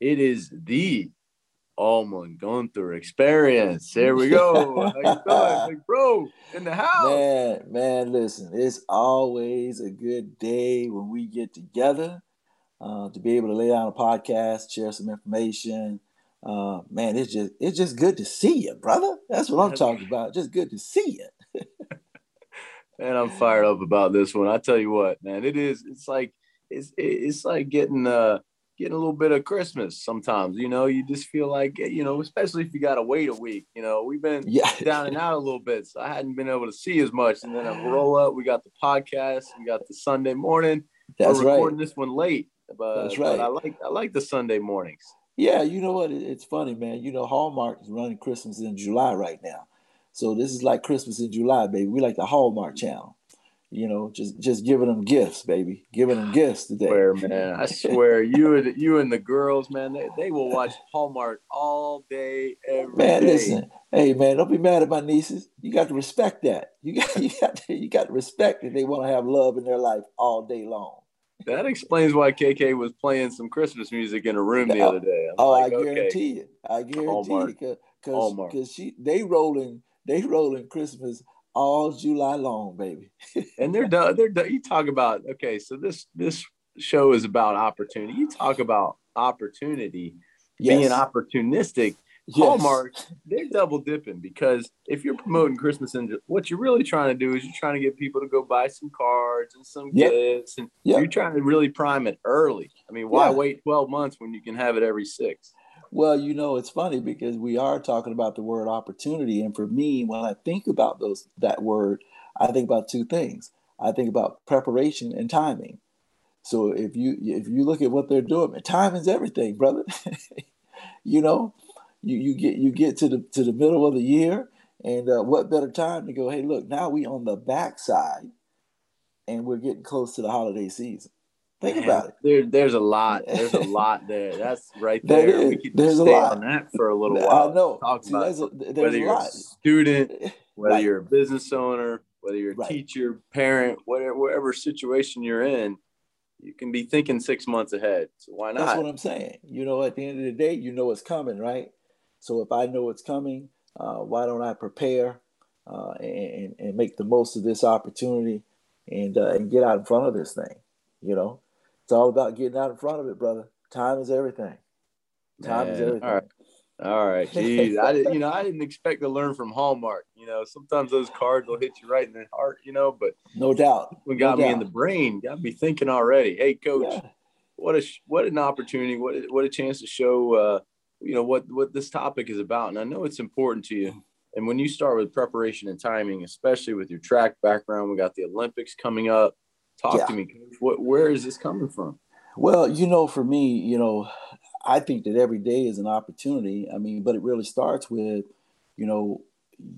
It is the Allman Gunther experience. Here we go. How you doing, big bro? In the house. Man, man, listen, it's always a good day when we get together uh, to be able to lay down a podcast, share some information. Uh, man, it's just it's just good to see you, brother. That's what I'm talking about. Just good to see you. man, I'm fired up about this one. I tell you what, man, it is. It's like it's it's like getting uh getting a little bit of Christmas sometimes. You know, you just feel like eh, you know, especially if you got to wait a week. You know, we've been yeah. down and out a little bit, so I hadn't been able to see as much. And then I roll up. We got the podcast. We got the Sunday morning. That's We're recording right. this one late. But, That's right. But I like I like the Sunday mornings. Yeah, you know what? It's funny, man. You know, Hallmark is running Christmas in July right now, so this is like Christmas in July, baby. We like the Hallmark channel. You know, just just giving them gifts, baby. Giving them gifts today. Swear, man. I swear, you and you and the girls, man, they, they will watch Hallmark all day, every man, day. listen, hey man, don't be mad at my nieces. You got to respect that. You got you got to, you got to respect that they want to have love in their life all day long. That explains why KK was playing some Christmas music in a room the oh, other day. I'm oh, like, I guarantee okay. it. I guarantee Hallmark. it because because she they rolling they rolling Christmas all July long, baby. and they're done. They're done. You talk about okay, so this this show is about opportunity. You talk about opportunity yes. being opportunistic. Yes. Hallmark, they're double dipping because if you're promoting Christmas and what you're really trying to do is you're trying to get people to go buy some cards and some yep. gifts, and yep. you're trying to really prime it early. I mean, why yeah. wait 12 months when you can have it every six? Well, you know, it's funny because we are talking about the word opportunity, and for me, when I think about those that word, I think about two things. I think about preparation and timing. So if you if you look at what they're doing, timing is everything, brother. you know, you you get you get to the to the middle of the year, and uh, what better time to go? Hey, look, now we on the backside, and we're getting close to the holiday season. Think Man, about it. There, there's a lot. There's a lot there. That's right there. we could there's stay a lot. on that for a little while. I know. Talk See, about a, whether you're a, a student, whether right. you're a business owner, whether you're a right. teacher, parent, whatever, whatever situation you're in, you can be thinking six months ahead. So why not? That's what I'm saying. You know, at the end of the day, you know it's coming, right? So if I know it's coming, uh, why don't I prepare uh, and, and make the most of this opportunity and uh, and get out in front of this thing? You know, it's all about getting out in front of it, brother. Time is everything. Time Man, is everything. All right. All right, geez, I didn't, you know, I didn't expect to learn from Hallmark. You know, sometimes those cards will hit you right in the heart. You know, but no doubt, what got no me doubt. in the brain, got me thinking already. Hey, coach, yeah. what a what an opportunity! What what a chance to show uh, you know what what this topic is about and i know it's important to you and when you start with preparation and timing especially with your track background we got the olympics coming up talk yeah. to me what where is this coming from? Well you know for me you know i think that every day is an opportunity. I mean but it really starts with you know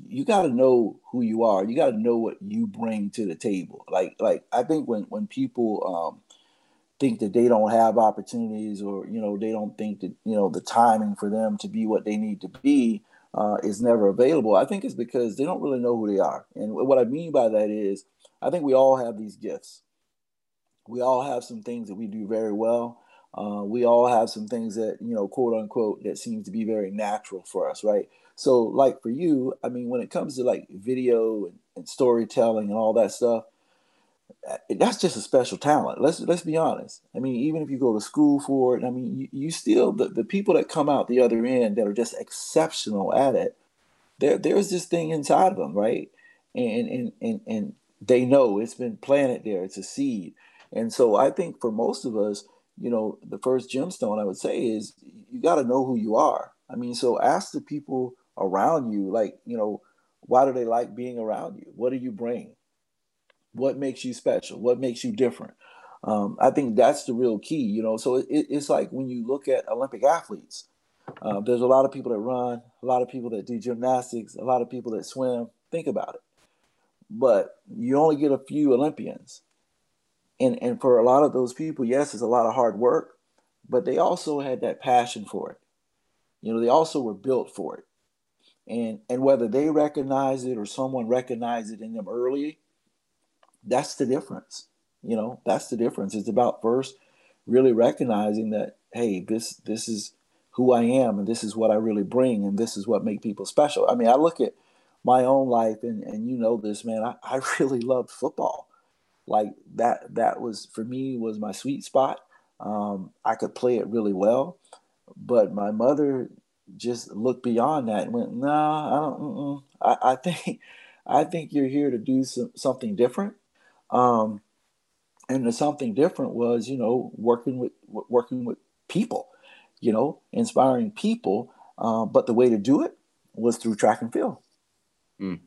you got to know who you are. You got to know what you bring to the table. Like like i think when when people um think that they don't have opportunities or you know they don't think that you know the timing for them to be what they need to be uh, is never available i think it's because they don't really know who they are. And what i mean by that is i think we all have these gifts we all have some things that we do very well uh, we all have some things that you know quote unquote that seems to be very natural for us right so like for you i mean when it comes to like video and, and storytelling and all that stuff that's just a special talent. Let's let's be honest. I mean, even if you go to school for it, I mean, you, you still the, the people that come out the other end that are just exceptional at it. There there's this thing inside of them, right? And and and and they know it's been planted there. It's a seed. And so I think for most of us, you know, the first gemstone I would say is you got to know who you are. I mean, so ask the people around you, like, you know, why do they like being around you? What do you bring? What makes you special? What makes you different? Um, I think that's the real key, you know. So it, it's like when you look at Olympic athletes, uh, there's a lot of people that run, a lot of people that do gymnastics, a lot of people that swim. Think about it. But you only get a few Olympians. And, and for a lot of those people, yes, it's a lot of hard work, but they also had that passion for it. You know, they also were built for it. And, and whether they recognize it or someone recognized it in them early, that's the difference. You know, that's the difference. It's about first really recognizing that hey, this this is who I am, and this is what I really bring, and this is what make people special. I mean, I look at my own life, and and you know this, man. I, I really loved football. Like that that was for me was my sweet spot. Um, I could play it really well, but my mother just looked beyond that and went, "Nah, I don't. I, I, think, I think you're here to do some, something different." Um, and the something different was, you know, working with working with people, you know, inspiring people. Uh, but the way to do it was through track and field. Mm.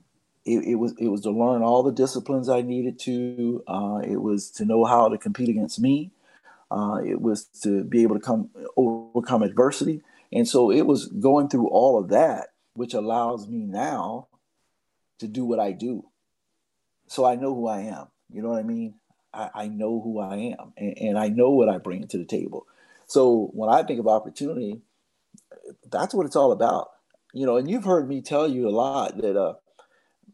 It, it, was it was to learn all the disciplines I needed to. Uh, it was to know how to compete against me. Uh, it was to be able to come overcome adversity, and so it was going through all of that, which allows me now to do what I do. So I know who I am. You know what I mean? I, I know who I am, and, and I know what I bring to the table. So when I think of opportunity, that's what it's all about. You know, and you've heard me tell you a lot that, uh,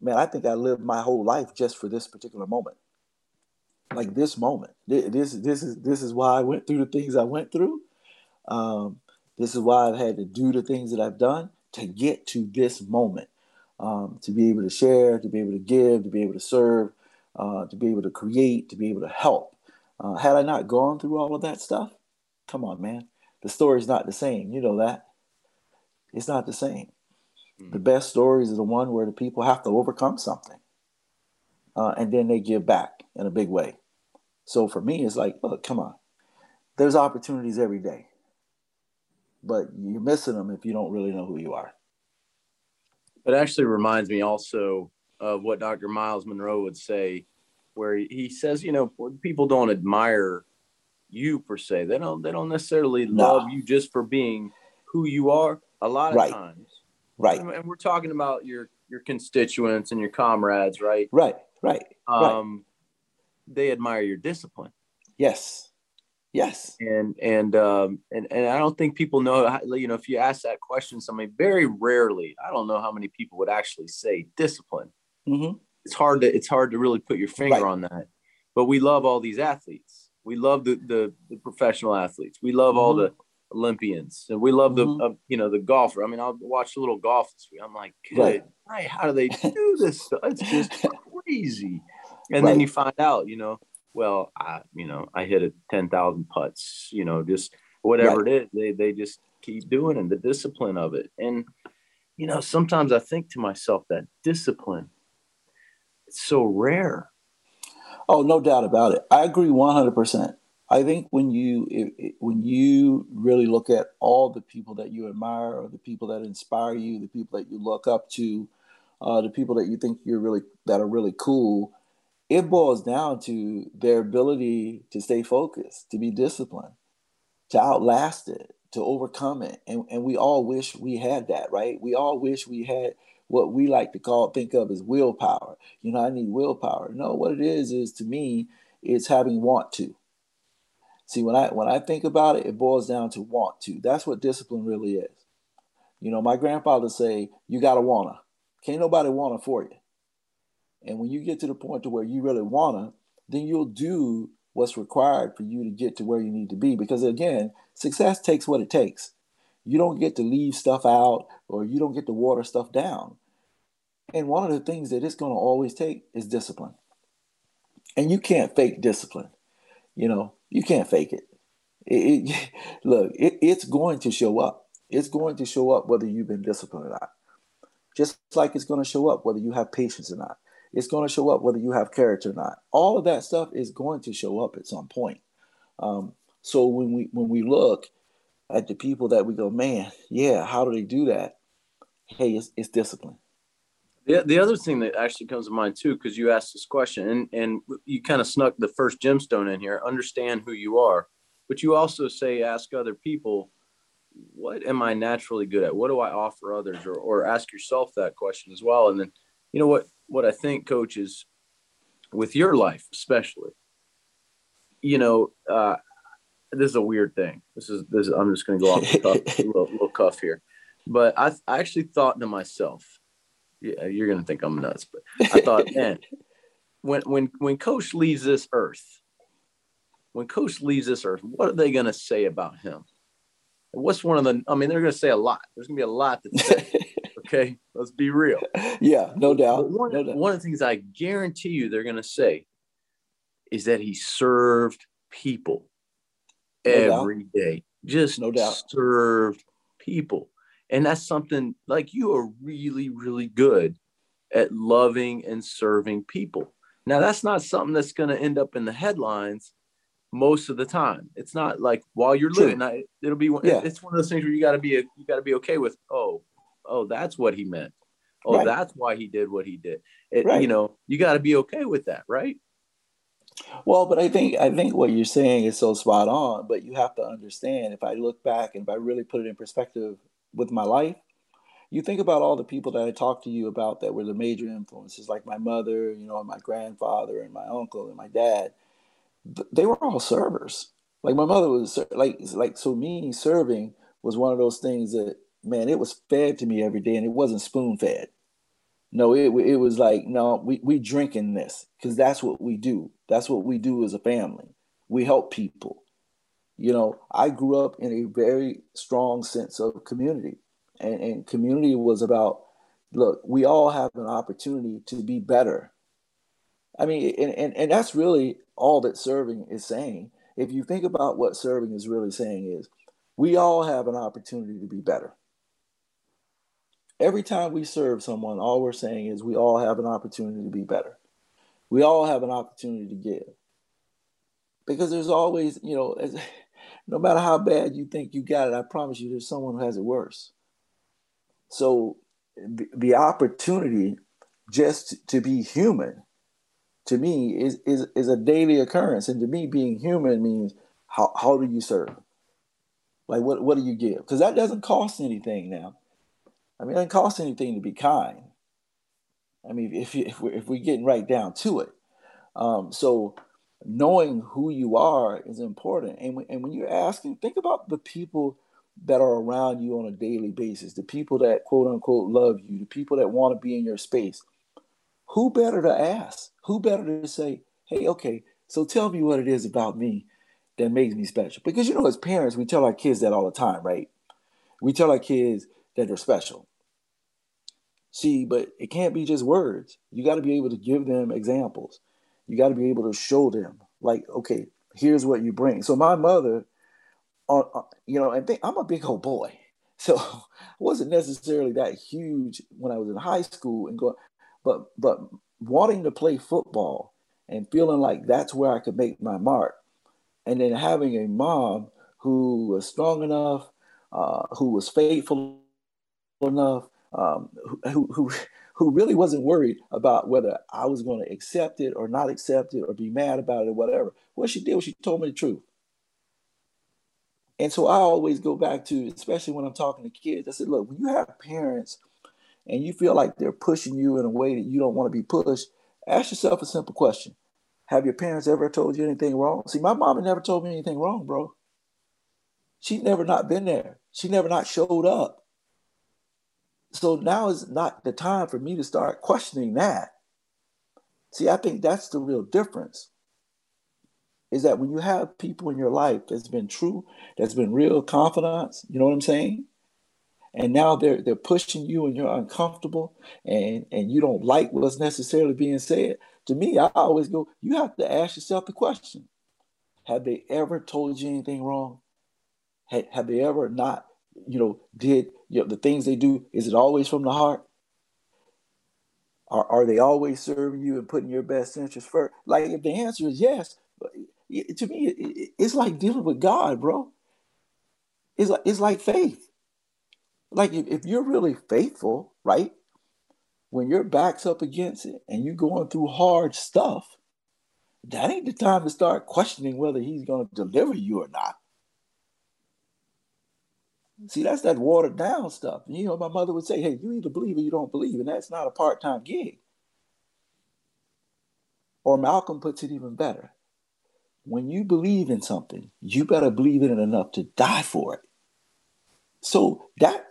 man, I think I lived my whole life just for this particular moment. Like this moment, this this is this is why I went through the things I went through. Um, this is why I've had to do the things that I've done to get to this moment, um, to be able to share, to be able to give, to be able to serve, uh, to be able to create, to be able to help. Uh, had I not gone through all of that stuff, come on, man, the story's not the same. You know that. It's not the same. The best stories are the one where the people have to overcome something, uh, and then they give back in a big way. So for me, it's like, look, come on. There's opportunities every day, but you're missing them if you don't really know who you are. It actually reminds me also of what Dr. Myles Munroe would say, where he says, you know, people don't admire you per se. They don't. They don't necessarily love you just for being who you are. A lot of right. times, right? And we're talking about your your constituents and your comrades, right? Right. Right. Um, right they admire your discipline. Yes. Yes. And and um and, and I don't think people know how, you know if you ask that question somebody very rarely I don't know how many people would actually say discipline. Mm-hmm. It's hard to it's hard to really put your finger right. on that. But we love all these athletes. We love the the, the professional athletes. We love mm-hmm. all the Olympians and we love mm-hmm. the uh, you know the golfer. I mean I'll watch a little golf this week. I'm like, good right. how do they do this? It's just crazy and right. then you find out, you know, well, I, you know, I hit a 10,000 putts, you know, just whatever right. it is, they, they just keep doing it, the discipline of it. And, you know, sometimes I think to myself that discipline, it's so rare. Oh, no doubt about it. I agree 100%. I think when you it, when you really look at all the people that you admire or the people that inspire you, the people that you look up to, uh, the people that you think you're really that are really cool, it boils down to their ability to stay focused, to be disciplined, to outlast it, to overcome it. And, and we all wish we had that, right? We all wish we had what we like to call, think of as willpower. You know, I need willpower. No, what it is, is to me, it's having want to. See, when I when I think about it, it boils down to want to. That's what discipline really is. You know, my grandfather say, you gotta wanna. Can't nobody wanna for you. And when you get to the point to where you really wanna, then you'll do what's required for you to get to where you need to be. Because again, success takes what it takes. You don't get to leave stuff out or you don't get to water stuff down. And one of the things that it's going to always take is discipline. And you can't fake discipline. You know, you can't fake it. it, it look, it, it's going to show up. It's going to show up whether you've been disciplined or not. Just like it's going to show up whether you have patience or not. It's going to show up whether you have character or not. All of that stuff is going to show up at some point. Um, so when we when we look at the people that we go, man, yeah, how do they do that? Hey, it's, it's discipline. The, the other thing that actually comes to mind too, because you asked this question and, and you kind of snuck the first gemstone in here, understand who you are. But you also say, ask other people, what am I naturally good at? What do I offer others? Or, or ask yourself that question as well. And then, you know what, what I think, coaches, with your life especially, you know, uh, this is a weird thing. This is this. Is, I'm just going to go off the cuff, a little, little cuff here, but I, I actually thought to myself, yeah, you're going to think I'm nuts, but I thought, man, when when when Coach leaves this earth, when Coach leaves this earth, what are they going to say about him? What's one of the? I mean, they're going to say a lot. There's going to be a lot to say. okay, let's be real. Yeah, no doubt. One, no doubt. one of the things I guarantee you they're going to say is that he served people No every day. Just No doubt. served people. And that's something like you are really, really good at loving and serving people. Now, that's not something that's going to end up in the headlines most of the time. It's not like while you're True. living, I, it'll be, Yeah. it's one of those things where you got to be, a, you got to be okay with, oh, oh, that's what he meant. Oh, Right. that's why he did what he did. It, Right. You know, you got to be okay with that, right? Well, but I think I think what you're saying is so spot on. But you have to understand if I look back and if I really put it in perspective with my life, you think about all the people that I talked to you about that were the major influences, like my mother, you know, and my grandfather and my uncle and my dad. They were all servers. Like my mother was like like so me serving was one of those things that man it was fed to me every day and it wasn't spoon fed. No, it it was like no, we we drinking this because that's what we do. That's what we do as a family. We help people. You know, I grew up in a very strong sense of community, and, and community was about look, we all have an opportunity to be better. I mean, and, and, and that's really all that serving is saying. If you think about what serving is really saying is we all have an opportunity to be better every time we serve someone, all we're saying is we all have an opportunity to be better. We all have an opportunity to give. Because there's always, you know, as, no matter how bad you think you got it, I promise you there's someone who has it worse. So the, opportunity just to be human to me is, is, is a daily occurrence. And to me, being human means how, how do you serve? Like, what, what do you give? Because that doesn't cost anything now. I mean, it doesn't cost anything to be kind. I mean, if if we're, if we're getting right down to it, um, so knowing who you are is important. And when, and when you're asking, think about the people that are around you on a daily basis, the people that quote unquote love you, the people that want to be in your space. Who better to ask? Who better to say, "Hey, okay, so tell me what it is about me that makes me special?" Because you know, as parents, we tell our kids that all the time, right? We tell our kids that they're special. See, but it can't be just words. You got to be able to give them examples. You got to be able to show them, like, okay, here's what you bring. So my mother, uh, uh, you know, and think, I'm a big old boy, so I wasn't necessarily that huge when I was in high school and going, but but wanting to play football and feeling like that's where I could make my mark, and then having a mom who was strong enough, uh, who was faithful enough, um, who, who who really wasn't worried about whether I was going to accept it or not accept it or be mad about it or whatever. What she did was she told me the truth. And so I always go back to, especially when I'm talking to kids, I said, look, when you have parents and you feel like they're pushing you in a way that you don't want to be pushed, ask yourself a simple question. Have your parents ever told you anything wrong? See, my mom never told me anything wrong, bro. She'd never not been there. She never not showed up. So now is not the time for me to start questioning that. See, I think that's the real difference. Is that when you have people in your life that's been true, that's been real confidence, you know what I'm saying? And now they're they're pushing you and you're uncomfortable and and you don't like what's necessarily being said. To me, I always go, you have to ask yourself the question. Have they ever told you anything wrong? Have, have they ever not, you know, did you know, the things they do, is it always from the heart? Are, are they always serving you and putting your best interest first? Like, if the answer is yes, to me, it, it's like dealing with God, bro. It's like, it's like faith. Like, if you're really faithful, right? When your back's up against it and you're going through hard stuff, that ain't the time to start questioning whether he's going to deliver you or not. See, that's that watered down stuff. You know, my mother would say, hey, you either believe or you don't believe, and that's not a part time gig. Or Malcolm puts it even better. When you believe in something, you better believe in it enough to die for it. So that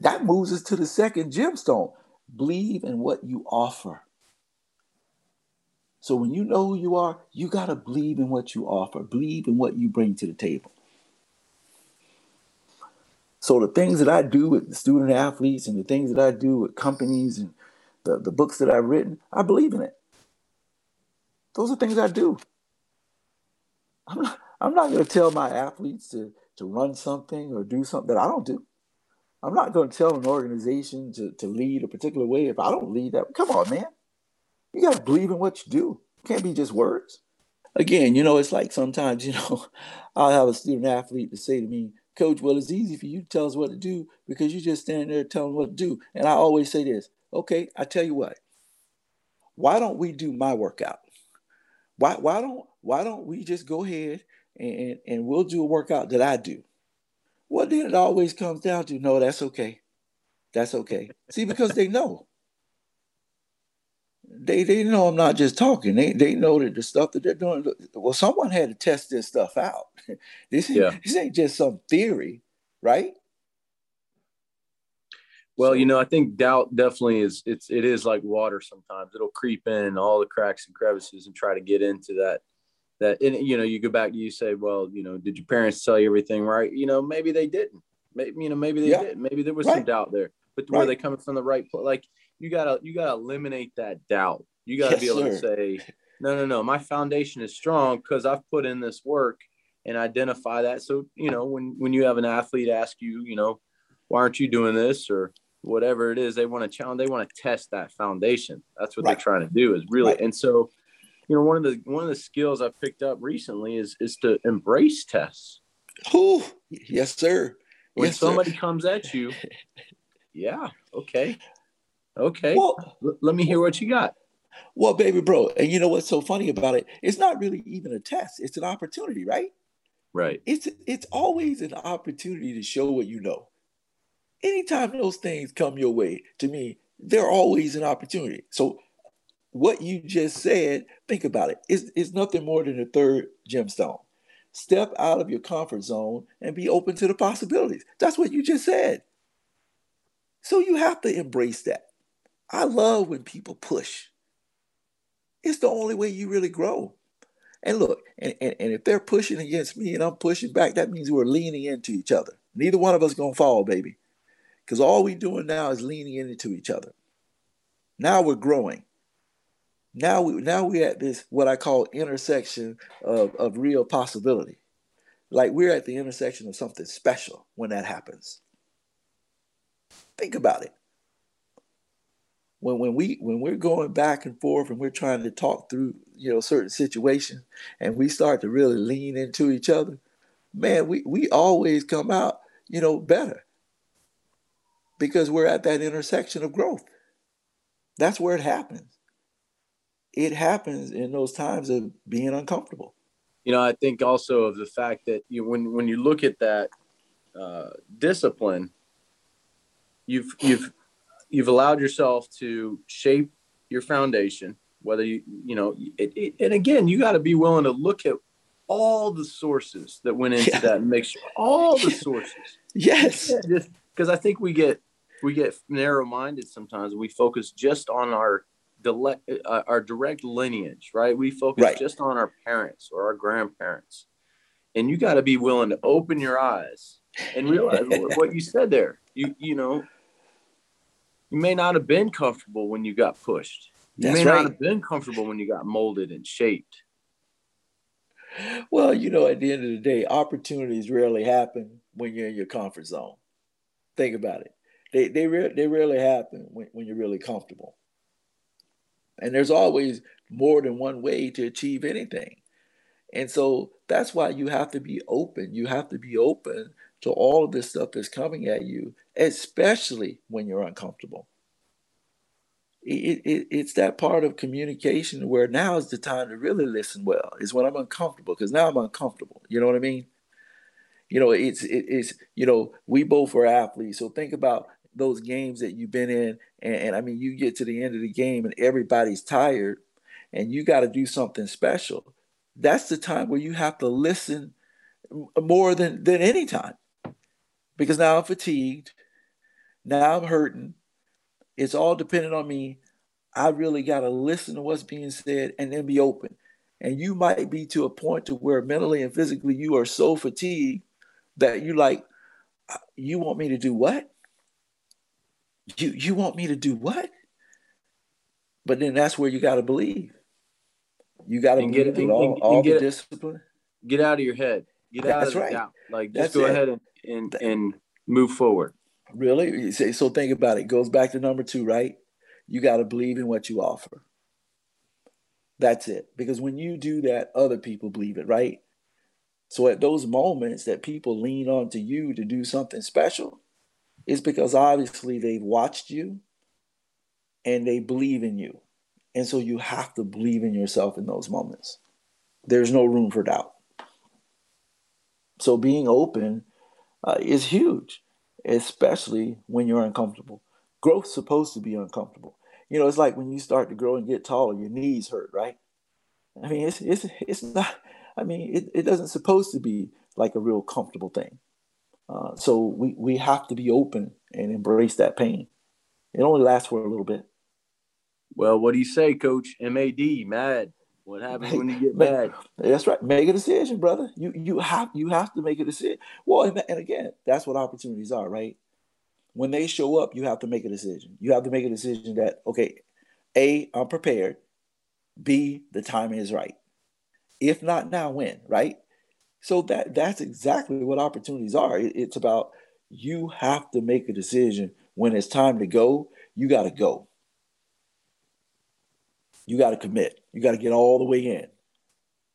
that moves us to the second gemstone. Believe in what you offer. So when you know who you are, you got to believe in what you offer. Believe in what you bring to the table. So the things that I do with student athletes and the things that I do with companies and the, the books that I've written, I believe in it. Those are things I do. I'm not, I'm not going to tell my athletes to, to run something or do something that I don't do. I'm not going to tell an organization to, to lead a particular way if I don't lead that. Come on, man. You got to believe in what you do. It can't be just words. Again, you know, it's like sometimes, you know, I'll have a student athlete to say to me, Coach, well, it's easy for you to tell us what to do because you're just standing there telling what to do. And I always say this, okay, I tell you what, why don't we do my workout? Why, why don't why don't we just go ahead and, and we'll do a workout that I do? Well, then it always comes down to no, that's okay. That's okay. See, because they know. They they know I'm not just talking. They they know that the stuff that they're doing. Well, someone had to test this stuff out. this, yeah. this ain't just some theory, right? Well, so, you know, I think doubt definitely is it's it is like water sometimes. It'll creep in all the cracks and crevices and try to get into that that and you know, you go back to you say, well, you know, did your parents tell you everything right? You know, maybe they didn't. Maybe you know, maybe they yeah. did. Maybe there was right. some doubt there. But right. were they coming from the right place? Like you gotta you gotta eliminate that doubt. You gotta yes, be able sir. to say, no, no, no, my foundation is strong because I've put in this work and identify that. So, you know, when when you have an athlete ask you, you know, why aren't you doing this or whatever it is they want to challenge they want to test that foundation that's what right. they're trying to do is really right. and so you know one of the one of the skills i've picked up recently is is to embrace tests oh yes sir when yes, somebody sir. comes at you yeah okay okay well, L- let me hear what you got well baby bro and you know what's so funny about it it's not really even a test it's an opportunity right right it's it's always an opportunity to show what you know anytime those things come your way, to me, they're always an opportunity. So what you just said, think about it. It's, it's nothing more than a third gemstone. Step out of your comfort zone and be open to the possibilities. That's what you just said. So you have to embrace that. I love when people push. It's the only way you really grow. And look, and, and, and if they're pushing against me and I'm pushing back, that means we're leaning into each other. Neither one of us gonna fall, baby. Because all we're doing now is leaning into each other. Now we're growing. Now we now we're at this what I call intersection of, of real possibility. Like we're at the intersection of something special when that happens. Think about it. When when we when we're going back and forth and we're trying to talk through, you know, certain situations and we start to really lean into each other, man, we, we always come out, you know, better because we're at that intersection of growth. That's where it happens. It happens in those times of being uncomfortable. You know, I think also of the fact that you when when you look at that uh, discipline, you've you've you've allowed yourself to shape your foundation. Whether you you know, it, it, and again, you got to be willing to look at all the sources that went into yeah. that and make sure all the sources. yes. Because I think we get we get narrow minded sometimes. We focus just on our uh, our direct lineage, right? We focus right. just on our parents or our grandparents. And you got to be willing to open your eyes and realize what you said there. You you know, you may not have been comfortable when you got pushed. You That's may right. not have been comfortable when you got molded and shaped. Well, you know, at the end of the day, opportunities rarely happen when you're in your comfort zone. Think about it. They they re- they rarely happen when, when you're really comfortable. And there's always more than one way to achieve anything. And so that's why you have to be open. You have to be open to all of this stuff that's coming at you, especially when you're uncomfortable. It, it, it's that part of communication where now is the time to really listen well, is when I'm uncomfortable, because now I'm uncomfortable. You know what I mean? You know, it's, it, it's, you know, we both are athletes. So think about those games that you've been in, and, and I mean, you get to the end of the game and everybody's tired, and you got to do something special. That's the time where you have to listen more than than any time, because now I'm fatigued, now I'm hurting. It's all dependent on me. I really got to listen to what's being said and then be open. And you might be to a point to where mentally and physically you are so fatigued that you like, uh, you want me to do what? You you want me to do what? But then that's where you got to believe. You got to get, in all, and, all the discipline. Get out of your head. Get that's out of right. doubt. Like just that's go it. ahead and, and and move forward. Really? So think about it. it goes back to number two, right? You got to believe in what you offer. That's it. Because when you do that, other people believe it, right? So at those moments that people lean on to you to do something special, it's because obviously they've watched you and they believe in you. And so you have to believe in yourself in those moments. There's no room for doubt. So being open uh, is huge, especially when you're uncomfortable. Growth's supposed to be uncomfortable. You know, it's like when you start to grow and get taller, your knees hurt, right? I mean, it's it's it's not. I mean, it, it doesn't supposed to be like a real comfortable thing. Uh, so we we have to be open and embrace that pain. It only lasts for a little bit. Well, what do you say, Coach? MAD, mad. What happens when you get mad? That's right. Make a decision, brother. You you have you have to make a decision. Well, and, and again, that's what opportunities are, right? When they show up, you have to make a decision. You have to make a decision that okay, a I'm prepared. B the timing is right. If not now, when? Right. So that that's exactly what opportunities are. It, it's about you have to make a decision when it's time to go. You got to go you got to commit. You got to get all the way in.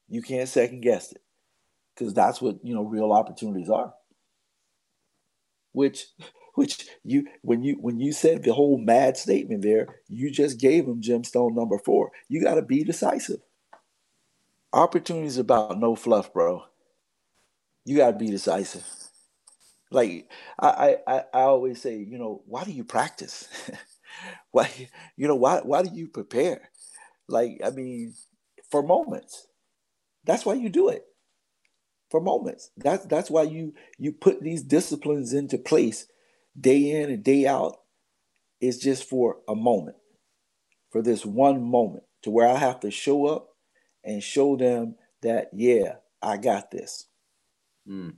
You can't second guess it because that's what you know real opportunities are. Which, which you when you when you said the whole mad statement there, you just gave them gemstone number four. You got to be decisive. Opportunities about no fluff, bro. You got to be decisive. Like I, I I always say, you know, why do you practice? why you know why why do you prepare? Like, I mean, for moments. That's why you do it. For moments. That's that's why you you put these disciplines into place day in and day out. It's just for a moment. For this one moment to where I have to show up and show them that, yeah, I got this. Mm.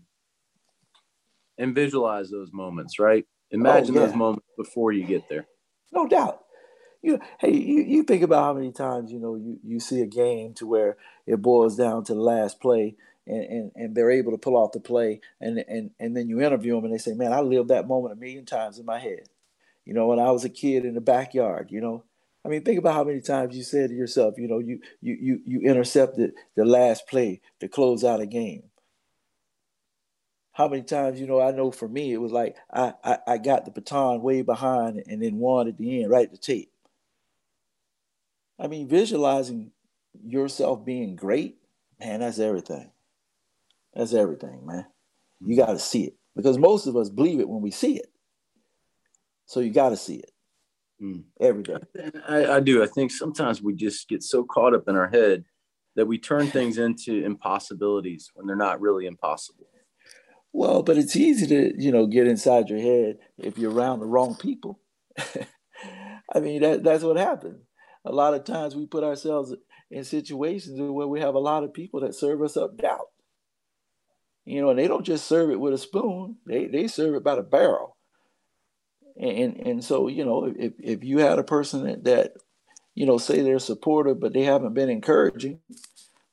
And visualize those moments, right? Imagine oh, yeah. those moments before you get there. No doubt you hey you, you think about how many times you know you, you see a game to where it boils down to the last play and, and, and they're able to pull off the play and, and and then you interview them and they say man i lived that moment a million times in my head. You know when i was a kid in the backyard you know? I mean think about how many times you said to yourself you know you you you, you intercepted the last play to close out a game. How many times, you know, I know for me, it was like I, I, I got the baton way behind and then won at the end, right at the tape. I mean, visualizing yourself being great, man, that's everything. That's everything, man. You got to see it because most of us believe it when we see it. So you got to see it mm. every day. I, I do. I think sometimes we just get so caught up in our head that we turn things into impossibilities when they're not really impossible. Well, but it's easy to, you know, get inside your head if you're around the wrong people. I mean, that, that's what happens a lot of times we put ourselves in situations where we have a lot of people that serve us up doubt. You know, and they don't just serve it with a spoon; they they serve it by the barrel. And and so you know, if if you had a person that, that you know say they're supportive, but they haven't been encouraging,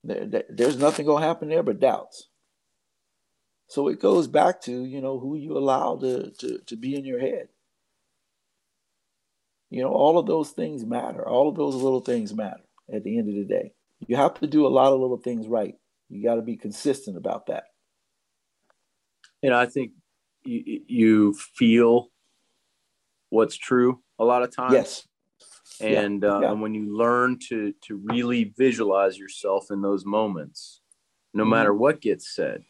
there, there's nothing gonna happen there but doubts. So it goes back to you know who you allow to to, to be in your head. You know, all of those things matter. All of those little things matter at the end of the day. You have to do a lot of little things right. You got to be consistent about that. You know, I think you, you feel what's true a lot of times. Yes. And, yeah. Uh, yeah. and when you learn to to really visualize yourself in those moments, no mm-hmm. matter what gets said,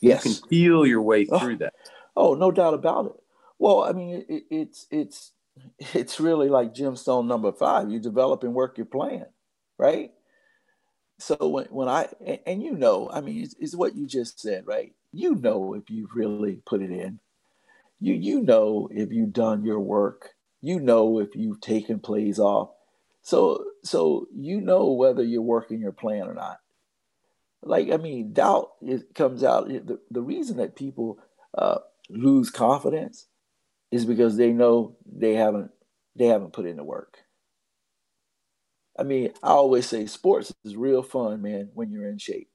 yes. you can feel your way through oh. that. Oh, no doubt about it. Well, I mean, it, it's it's it's really like gemstone number five. You develop and work your plan, right? So when, when I and, and you know, I mean, it's, it's, what you just said, right? You know if you've really put it in. You you know if you've done your work. You know if you've taken plays off. So so you know whether you're working your plan or not. Like I mean, doubt it comes out. The, the reason that people uh, lose confidence is because they know they haven't they haven't put in the work. I mean, I always say sports is real fun, man, when you're in shape.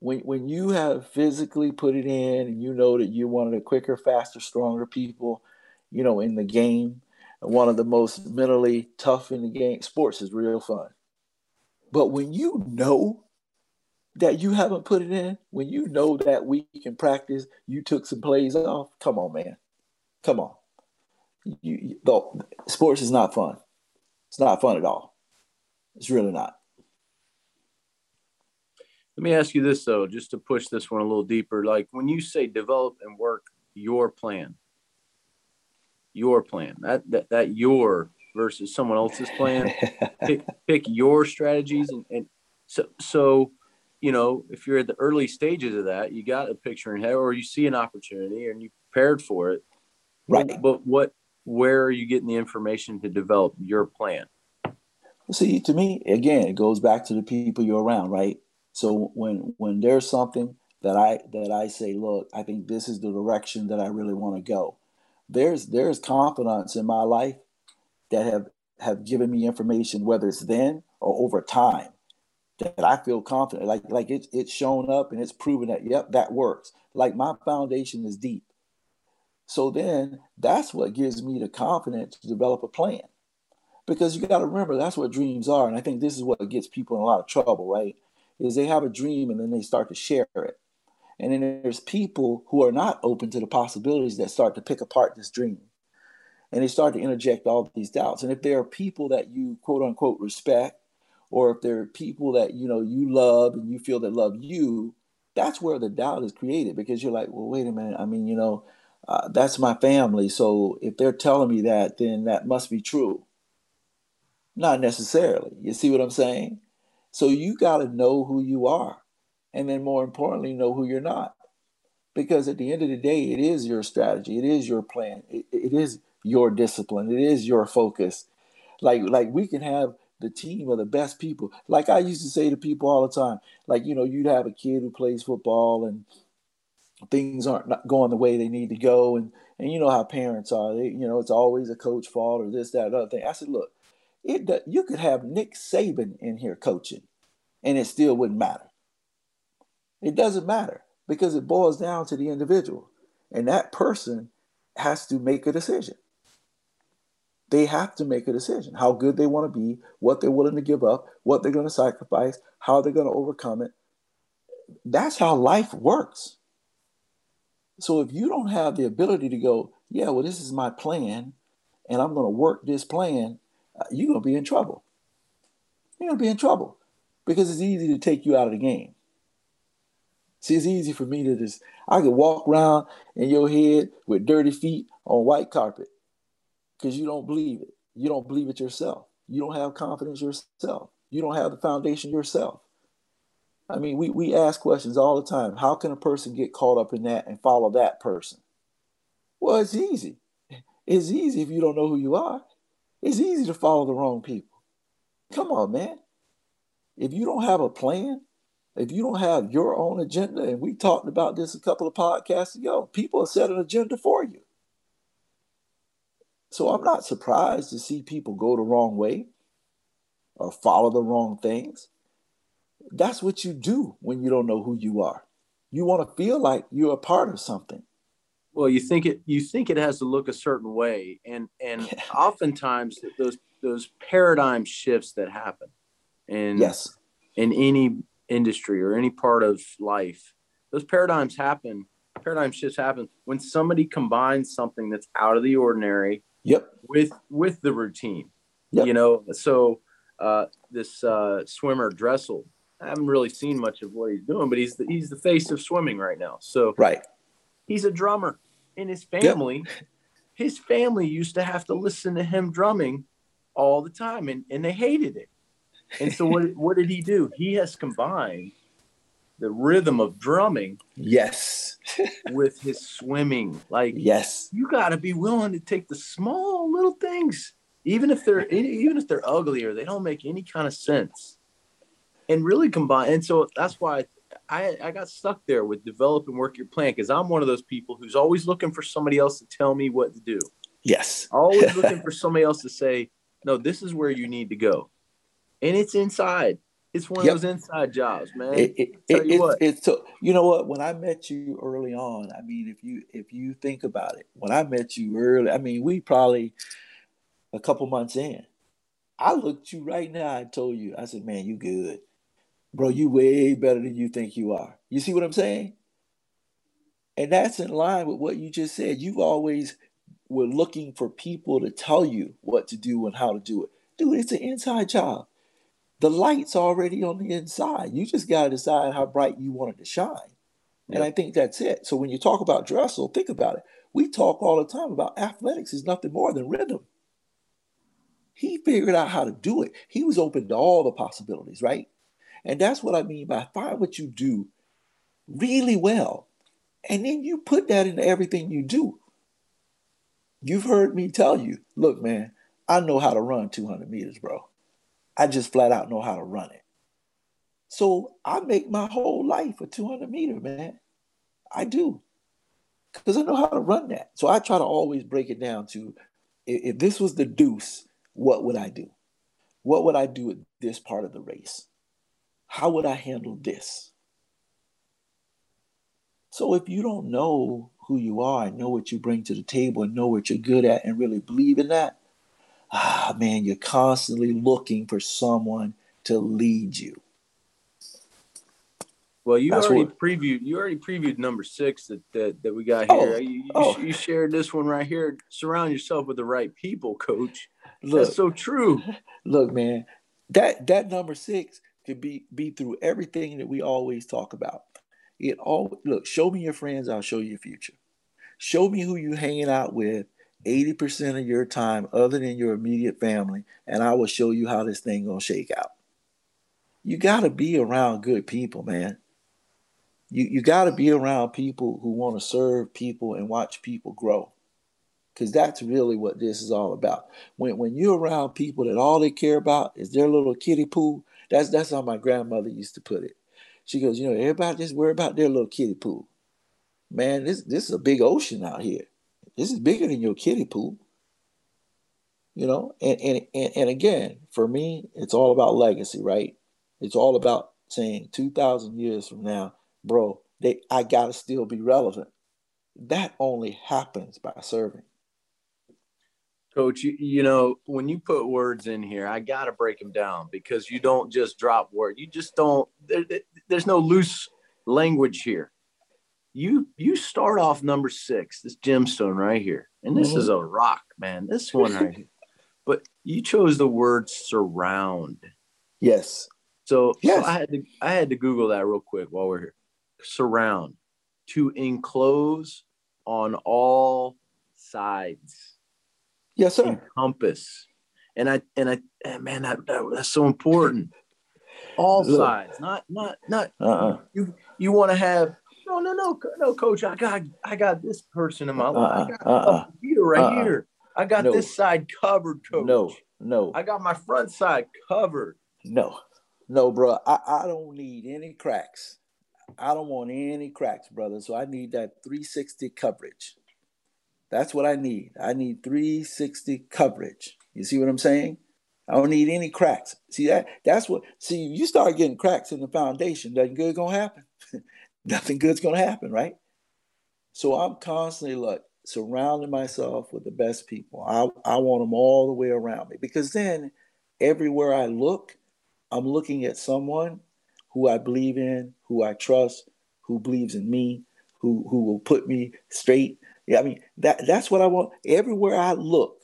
When when you have physically put it in and you know that you're one of the quicker, faster, stronger people, you know, in the game, one of the most mentally tough in the game, sports is real fun. But when you know that you haven't put it in, when you know that week in practice you took some plays off, come on, man. Come on. You, you, the, sports is not fun. It's not fun at all. It's really not. Let me ask you this though, just to push this one a little deeper. Like when you say develop and work your plan, your plan, that that, that your versus someone else's plan, pick, pick your strategies and, and so so you know if you're at the early stages of that, you got a picture in head or you see an opportunity and you prepared for it. Right. But what where are you getting the information to develop your plan? See, to me, again, it goes back to the people you're around, right? So when when there's something that I that I say, look, I think this is the direction that I really want to go. There's there's confidence in my life that have have given me information, whether it's then or over time, that I feel confident. Like like it's it's shown up and it's proven that yep, that works. Like my foundation is deep. So then that's what gives me the confidence to develop a plan. Because you got to remember that's what dreams are and i think this is what gets people in a lot of trouble right? Is they have a dream and then they start to share it. And then there's people who are not open to the possibilities that start to pick apart this dream. And they start to interject all these doubts. And if there are people that you quote unquote respect or if there are people that you know you love and you feel that love you that's where the doubt is created because you're like well wait a minute. I mean you know uh, that's my family so if they're telling me that then that must be true not necessarily. You see what I'm saying? So you got to know who you are. And then more importantly, know who you're not. Because at the end of the day, it is your strategy, it is your plan, it, it is your discipline, it is your focus. Like, like we can have the team of the best people. Like I used to say to people all the time, like, you know, you'd have a kid who plays football and things aren't going the way they need to go. And, and you know how parents are, they, you know, it's always a coach fault or this, that, other thing. I said, look, it you could have Nick Saban in here coaching, and it still wouldn't matter. It doesn't matter because it boils down to the individual, and that person has to make a decision. They have to make a decision how good they want to be, what they're willing to give up, what they're going to sacrifice, how they're going to overcome it. That's how life works. So if you don't have the ability to go, yeah, well, this is my plan, and I'm going to work this plan, uh, you're going to be in trouble. You're going to be in trouble because it's easy to take you out of the game. See, it's easy for me to just, I could walk around in your head with dirty feet on white carpet because you don't believe it. You don't believe it yourself. You don't have confidence yourself. You don't have the foundation yourself. I mean, we, we ask questions all the time. How can a person get caught up in that and follow that person? Well, it's easy. It's easy if you don't know who you are. It's easy to follow the wrong people. Come on, man. If you don't have a plan, if you don't have your own agenda, and we talked about this a couple of podcasts ago, people have set an agenda for you. So I'm not surprised to see people go the wrong way or follow the wrong things. That's what you do when you don't know who you are. You want to feel like you're a part of something well you think it you think it has to look a certain way and and yeah. oftentimes those those paradigm shifts that happen in yes in any industry or any part of life those paradigms happen paradigm shifts happen when somebody combines something that's out of the ordinary yep with with the routine yep. you know so uh, this uh, swimmer Dressel i haven't really seen much of what he's doing but he's the, he's the face of swimming right now so right he's a drummer in his family, yep. his family used to have to listen to him drumming all the time, and, and they hated it. And so what what did he do? He has combined the rhythm of drumming, yes, with his swimming. Like yes, you got to be willing to take the small little things, even if they're even if they're ugly or they don't make any kind of sense, and really combine. And so that's why I I got stuck there with develop and work your plan because I'm one of those people who's always looking for somebody else to tell me what to do. Yes. always looking for somebody else to say, no, this is where you need to go. And it's inside. It's one yep. of those inside jobs, man. It, it, it, you it's, it's so you know what? When I met you early on, I mean, if you if you think about it, when I met you early, I mean, we probably a couple months in. I looked you right now. I told you, I said, man, you good, bro. You way better than you think you are. You see what I'm saying? And that's in line with what you just said. You've always were looking for people to tell you what to do and how to do it. Dude, it's an inside job. The light's already on the inside. You just got to decide how bright you want it to shine. Yep. And I think that's it. So when you talk about Dressel, think about it. We talk all the time about athletics is nothing more than rhythm. He figured out how to do it. He was open to all the possibilities, right? And that's what I mean by find what you do really well. And then you put that into everything you do. You've heard me tell you, look, man, I know how to run 200 meters, bro. I just flat out know how to run it. So I make my whole life a 200 meter, man. I do. Because I know how to run that. So I try to always break it down to if this was the deuce, what would I do? What would I do at this part of the race? How would I handle this? So if you don't know who you are and know what you bring to the table and know what you're good at and really believe in that, ah, man, you're constantly looking for someone to lead you. Well, you That's already what, previewed. You already previewed number six that that, that we got here. Oh, you, you, oh. you, shared this one right here. Surround yourself with the right people, Coach. Look, That's so true. Look, man, that that number six could be be through everything that we always talk about. It all look, show me your friends, I'll show you your future. Show me who you hanging out with 80% of your time other than your immediate family, and I will show you how this thing gonna shake out. You gotta be around good people, man. You you gotta be around people who want to serve people and watch people grow. Cause that's really what this is all about. When when you're around people that all they care about is their little kiddie pool, that's that's how my grandmother used to put it. She goes, you know, everybody just worry about their little kiddie pool. Man, this this is a big ocean out here. This is bigger than your kiddie pool. You know, and and and, and again, for me, it's all about legacy, right? It's all about saying 2,000 years from now, bro, they I gotta still be relevant. That only happens by serving. Coach, you, you know, when you put words in here, I got to break them down because you don't just drop word. You just don't, there, there's no loose language here. You you start off number six, this gemstone right here. And this mm-hmm. is a rock, man. This one right here. But you chose the word surround. Yes. So, yes. so I had to I had to Google that real quick while we're here. Surround. To enclose on all sides Yes, sir. Encompass. And I and I and man, that, that, that's so important. All Look. sides, not not not. Uh-uh. You you want to have no no no no, coach. I got I got this person in my uh-uh, life. Uh-uh. I got uh-uh. here right uh-uh. here. I got no. this side covered, coach. No, no. I got my front side covered. No, no, bro. I, I don't need any cracks. I don't want any cracks, brother. So I need that 360 coverage. That's what I need. I need 360 coverage. You see what I'm saying? I don't need any cracks. See that? That's what. See, you start getting cracks in the foundation. Nothing good gonna happen. Nothing good's gonna happen, right? So I'm constantly like surrounding myself with the best people. I I want them all the way around me because then everywhere I look, I'm looking at someone who I believe in, who I trust, who believes in me, who who will put me straight, yeah, I mean that that's what I want. Everywhere I look,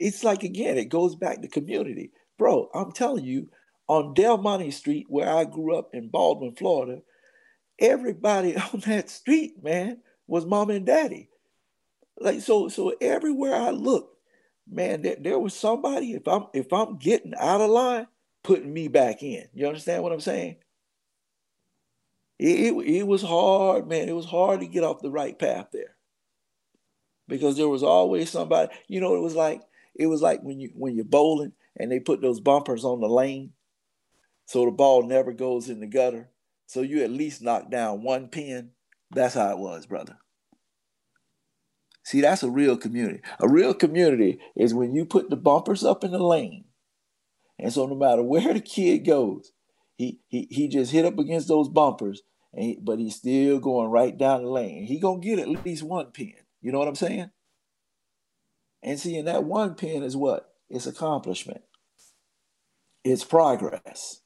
it's like again, it goes back to community, bro. I'm telling you, on Del Monte Street, where I grew up in Baldwin, Florida, everybody on that street, man, was mom and daddy. Like so, so everywhere I look, man, there, there was somebody. If I'm if I'm getting out of line, putting me back in. You understand what I'm saying? It, it, it was hard, man. It was hard to get off the right path there because there was always somebody. You know, it was like it was like when you when you're bowling and they put those bumpers on the lane, so the ball never goes in the gutter. So you at least knock down one pin. That's how it was, brother. See, that's a real community. A real community is when you put the bumpers up in the lane. And so no matter where the kid goes, he he, he just hit up against those bumpers, and he, but he's still going right down the lane. He gonna get at least one pin. You know what I'm saying? And seeing that one pin is what? It's accomplishment. It's progress.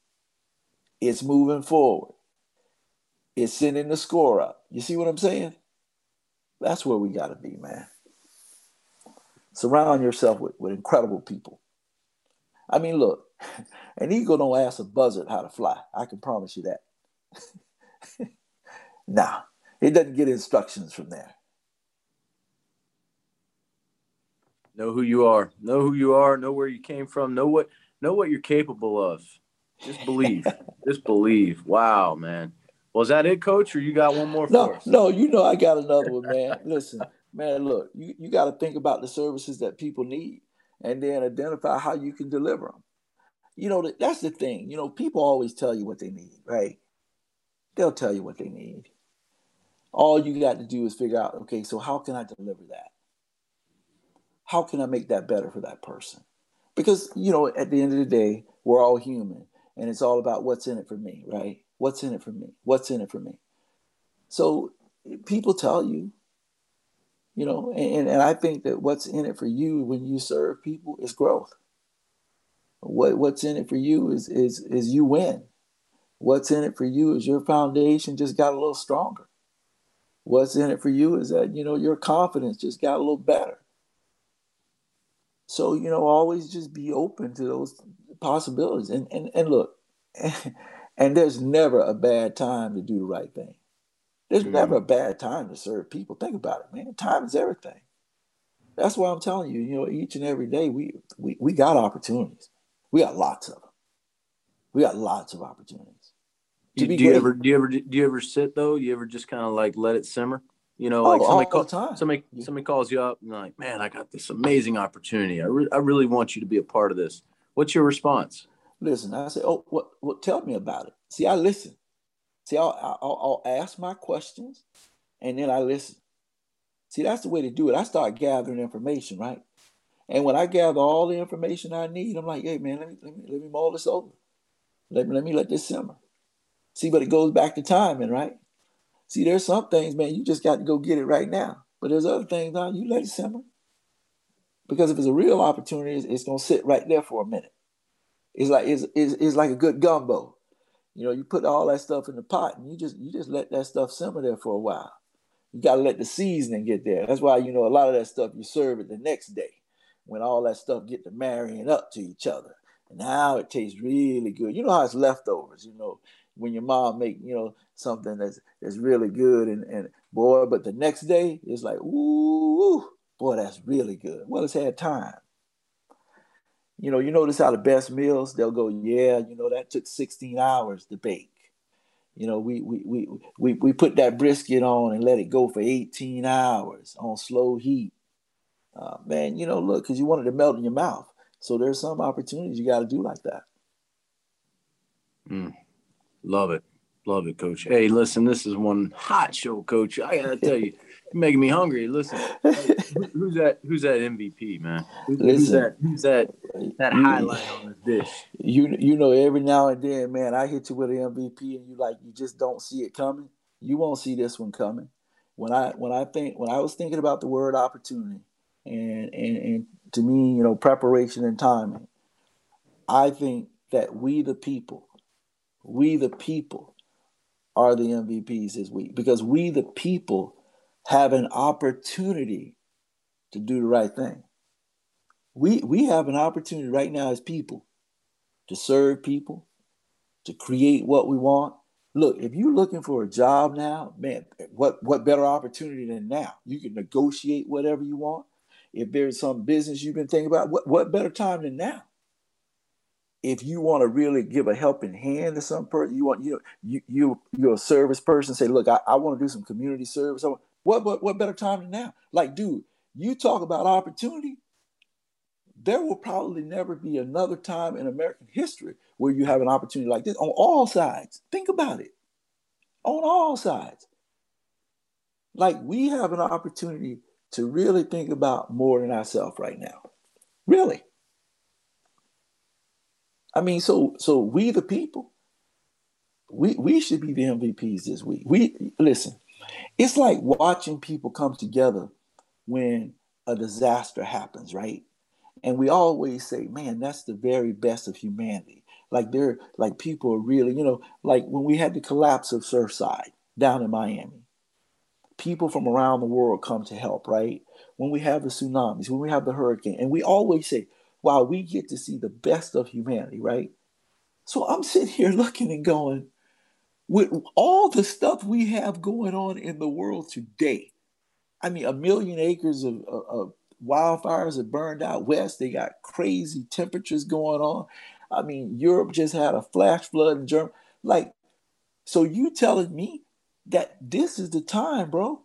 It's moving forward. It's sending the score up. You see what I'm saying? That's where we got to be, man. Surround yourself with, with incredible people. I mean, look, an eagle don't ask a buzzard how to fly. I can promise you that. nah, it doesn't get instructions from there. Know who you are. Know who you are. Know where you came from. Know what know what you're capable of. Just believe. Just believe. Wow, man. Was that it, coach, or you got one more no, No, you know I got another one, man. Listen, man, look, you, you got to think about the services that people need and then identify how you can deliver them. You know, that's the thing. You know, people always tell you what they need, right? They'll tell you what they need. All you got to do is figure out, okay, so how can I deliver that? How can I make that better for that person? Because, you know, at the end of the day, we're all human and it's all about what's in it for me, right? What's in it for me? What's in it for me? So people tell you, you know, and, and I think that what's in it for you when you serve people is growth. What what's in it for you is is is you win. What's in it for you is your foundation just got a little stronger. What's in it for you is that you know your confidence just got a little better. So you know, always just be open to those possibilities. And and and look, And there's never a bad time to do the right thing. There's mm-hmm. never a bad time to serve people. Think about it, man. Time is everything. That's why I'm telling you, you know, each and every day we we, we got opportunities. We got lots of them. We got lots of opportunities. Do, do you ever do you ever do you ever sit though? You ever just kind of like let it simmer? You know, like oh, somebody, call, somebody somebody calls you up and like, man, I got this amazing opportunity. I, re- I really want you to be a part of this. What's your response? listen. I say, oh, what, what? Tell me about it. See, I listen. See, I'll, I'll, I'll ask my questions, and then I listen. See, that's the way to do it. I start gathering information, right? And when I gather all the information I need, I'm like, hey, man, let me let me, let me mull this over. Let me let me let this simmer. See, but it goes back to timing, right? See, there's some things, man, you just got to go get it right now. But there's other things, now you let it simmer. Because if it's a real opportunity, it's, it's to sit right there for a minute. It's like it's, it's, it's like a good gumbo. You know, you put all that stuff in the pot and you just you just let that stuff simmer there for a while. You gotta let the seasoning get there. That's why you know a lot of that stuff you serve it the next day when all that stuff get to marrying up to each other. And now it tastes really good. You know how it's leftovers, you know, when your mom make, you know, something that's that's really good and, and boy, but the next day it's like, ooh, boy, that's really good. Well, it's had time you know, you notice how the best meals, they'll go, yeah, you know, that took 16 hours to bake. You know, we we we we, we put that brisket on and let it go for 18 hours on slow heat. Uh, man, you know, look, because you wanted to melt in your mouth. So there's some opportunities you got to do like that. Mm, love it. Love it, coach. Hey, listen, this is one hot show, coach. I got to tell you. You're making me hungry. Listen, who's that? Who's that MVP, man? Who's, Listen, who's that? Who's that? That highlight on the dish. You you know, every now and then, man, I hit you with an MVP, and you like you just don't see it coming. You won't see this one coming. When I when I think when I was thinking about the word opportunity, and and and to me, you know, preparation and timing, I think that we the people, we the people, are the MVPs this week because we the people have an opportunity to do the right thing. We, we have an opportunity right now as people to serve people, to create what we want. Look, if you're looking for a job now, man, what, what better opportunity than now? You can negotiate whatever you want. If there's some business you've been thinking about, what, what better time than now? If you want to really give a helping hand to some person, you want you know, you you you're a service person. Say, look, I, I want to do some community service. What, what, what better time than now? Like, dude, you talk about opportunity. There will probably never be another time in American history where you have an opportunity like this on all sides. Think about it. on all sides. Like we have an opportunity to really think about more than ourselves right now. Really. I mean, so so we the people, we we should be the MVPs this week. We listen, it's like watching people come together when a disaster happens, right? And we always say, man, that's the very best of humanity. Like they're like people are really, you know, like when we had the collapse of Surfside down in Miami, people from around the world come to help, right? When we have the tsunamis, when we have the hurricane, and we always say, wow, we get to see the best of humanity, right? So I'm sitting here looking and going, with all the stuff we have going on in the world today, I mean, a million acres of, of, of wildfires have burned out west. They got crazy temperatures going on. I mean, Europe just had a flash flood in Germany. Like, so you telling me that this is the time, bro?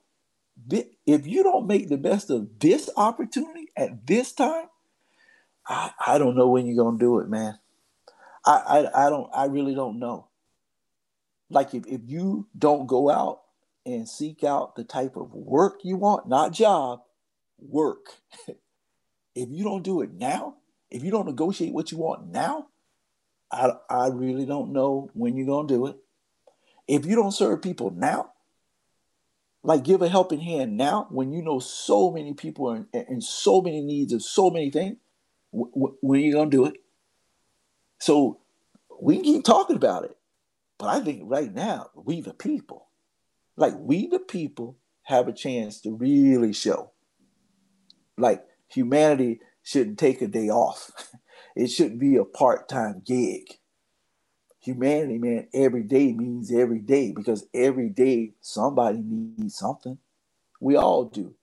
If you don't make the best of this opportunity at this time, I, I don't know when you're gonna do it, man. I, I I don't I really don't know. Like if, if you don't go out and seek out the type of work you want, not job, work. if you don't do it now, if you don't negotiate what you want now, I, I really don't know when you're to do it. If you don't serve people now, like give a helping hand now when you know so many people are in, in so many needs of so many things, when are you going to do it? So we keep talking about it. But I think right now, we the people, like we the people, have a chance to really show. Like humanity shouldn't take a day off. It shouldn't be a part-time gig. Humanity, man, every day means every day because every day somebody needs something. We all do.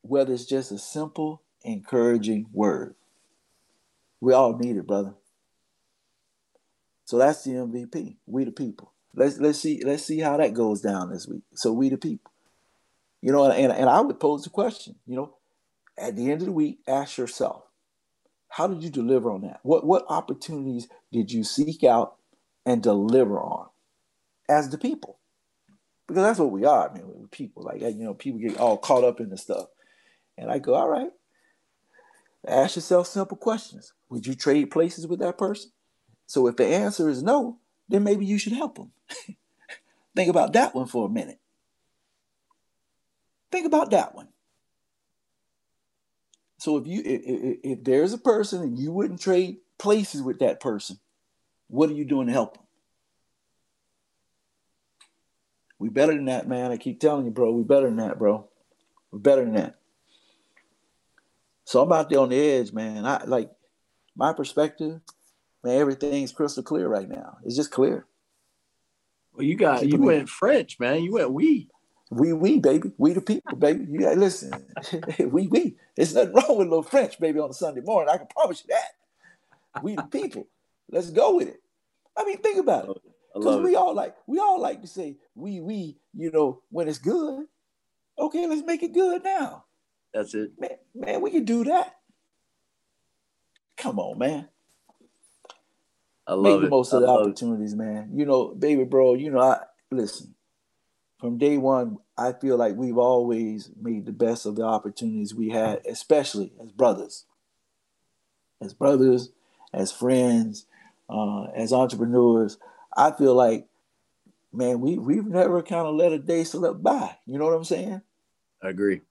Whether it's just a simple, encouraging word. We all need it, brother. So that's the MVP. We the people. Let's let's see let's see how that goes down this week. So we the people. You know, and, and I would pose the question, you know, at the end of the week, ask yourself, how did you deliver on that? What what opportunities did you seek out and deliver on as the people? Because that's what we are, I mean, we're people. Like you know, people get all caught up in the stuff. And I go, all right, ask yourself simple questions. Would you trade places with that person? So if the answer is no, then maybe you should help them. Think about that one for a minute. Think about that one. So if you if, if there's a person and you wouldn't trade places with that person, what are you doing to help them? We better than that, man. I keep telling you, bro. We better than that, bro. We're better than that. So I'm out there on the edge, man. I like my perspective man, everything's crystal clear right now. It's just clear. Well, you got you went French, man. You went we. We we baby, we the people, baby. You gotta listen. we we. There's nothing wrong with a little French, baby, on a Sunday morning. I can promise you that. We the people. Let's go with it. I mean, think about it. Because we it. all like we all like to say we we, you know, when it's good. Okay, let's make it good now. That's it. Man, man, we can do that. Come on, man. I love Make the most of the opportunities, it. man. You know, baby bro, you know, I listen. From day one, I feel like we've always made the best of the opportunities we had, especially as brothers. As brothers, as friends, uh, as entrepreneurs. I feel like, man, we we've never kind of let a day slip by. You know what I'm saying? I agree.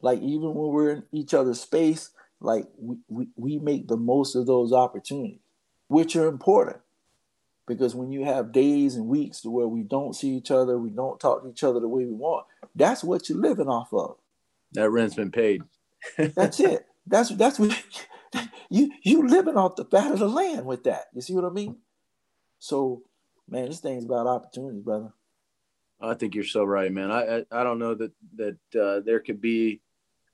Like even when we're in each other's space, like we, we, we make the most of those opportunities which are important. Because when you have days and weeks to where we don't see each other, we don't talk to each other the way we want, that's what you're living off of. That rent's been paid. that's it. That's that's what you you living off the fat of the land with that. You see what I mean? So, man, this thing's about opportunities, brother. I think you're so right, man. I I, I don't know that that uh, there could be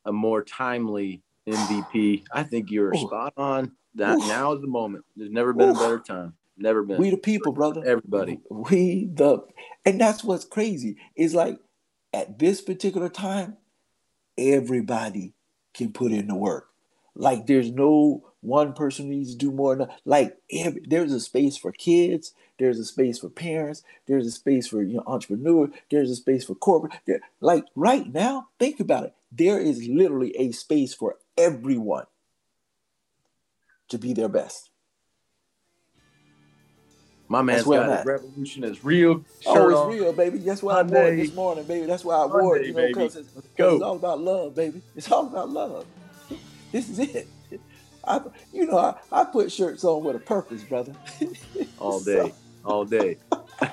a more timely MVP. I think you're Ooh. spot on. That Oof. now is the moment. There's never been Oof. a better time. Never been. We the people, brother. Everybody. We the and that's what's crazy. Is like at this particular time, everybody can put in the work. Like there's no one person needs to do more. Like every, there's a space for kids, there's a space for parents, there's a space for you know entrepreneur, there's a space for corporate. There, like right now, think about it. There is literally a space for everyone to be their best. My man's got revolution is real. Oh, it's real, baby. That's why Monday. I wore it this morning, baby. That's why I Monday, wore it, you know, because it's, it's, all about love, baby. It's all about love. this is it. I, you know, I, I put shirts on with a purpose, brother. all day, so. all day.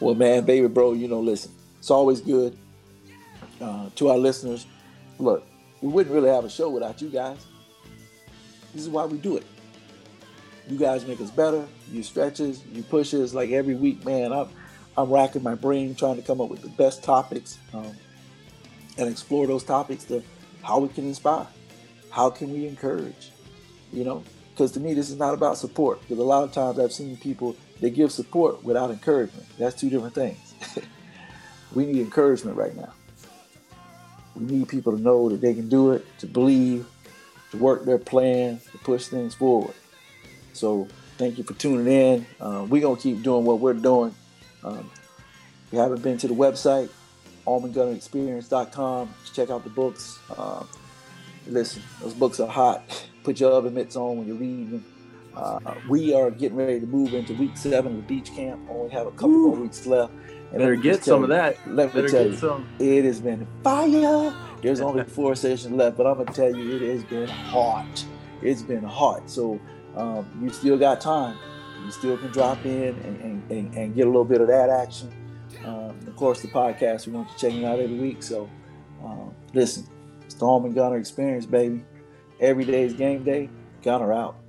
well, man, baby, bro, you know, listen, it's always good. Uh, to our listeners, look, we wouldn't really have a show without you guys. This is why we do it. You guys make us better. You stretches, you pushes. Like every week, man, I'm I'm racking my brain trying to come up with the best topics um, and explore those topics to how we can inspire, how can we encourage, you know? Because to me, this is not about support. Because a lot of times I've seen people they give support without encouragement. That's two different things. we need encouragement right now. We need people to know that they can do it, to believe, to work their plan, to push things forward. So thank you for tuning in. Uh, we're going to keep doing what we're doing. Um, if you haven't been to the website, allmangunnerexperience.com, check out the books. Uh, listen, those books are hot. Put your oven mitts on when you're reading them. Uh, we are getting ready to move into week seven of the beach camp. Only have a couple Ooh. more weeks left. And Better get some you, of that. Let me Better tell you, some. it has been fire. There's only four sessions left, but I'm gonna tell you, it has been hot. It's been hot. So um, you still got time. You still can drop in and, and, and, and get a little bit of that action. Um, of course, the podcast, we want you checking out every week. So um, listen, Storm and Gunner experience, baby. Every day is game day. Gunner out.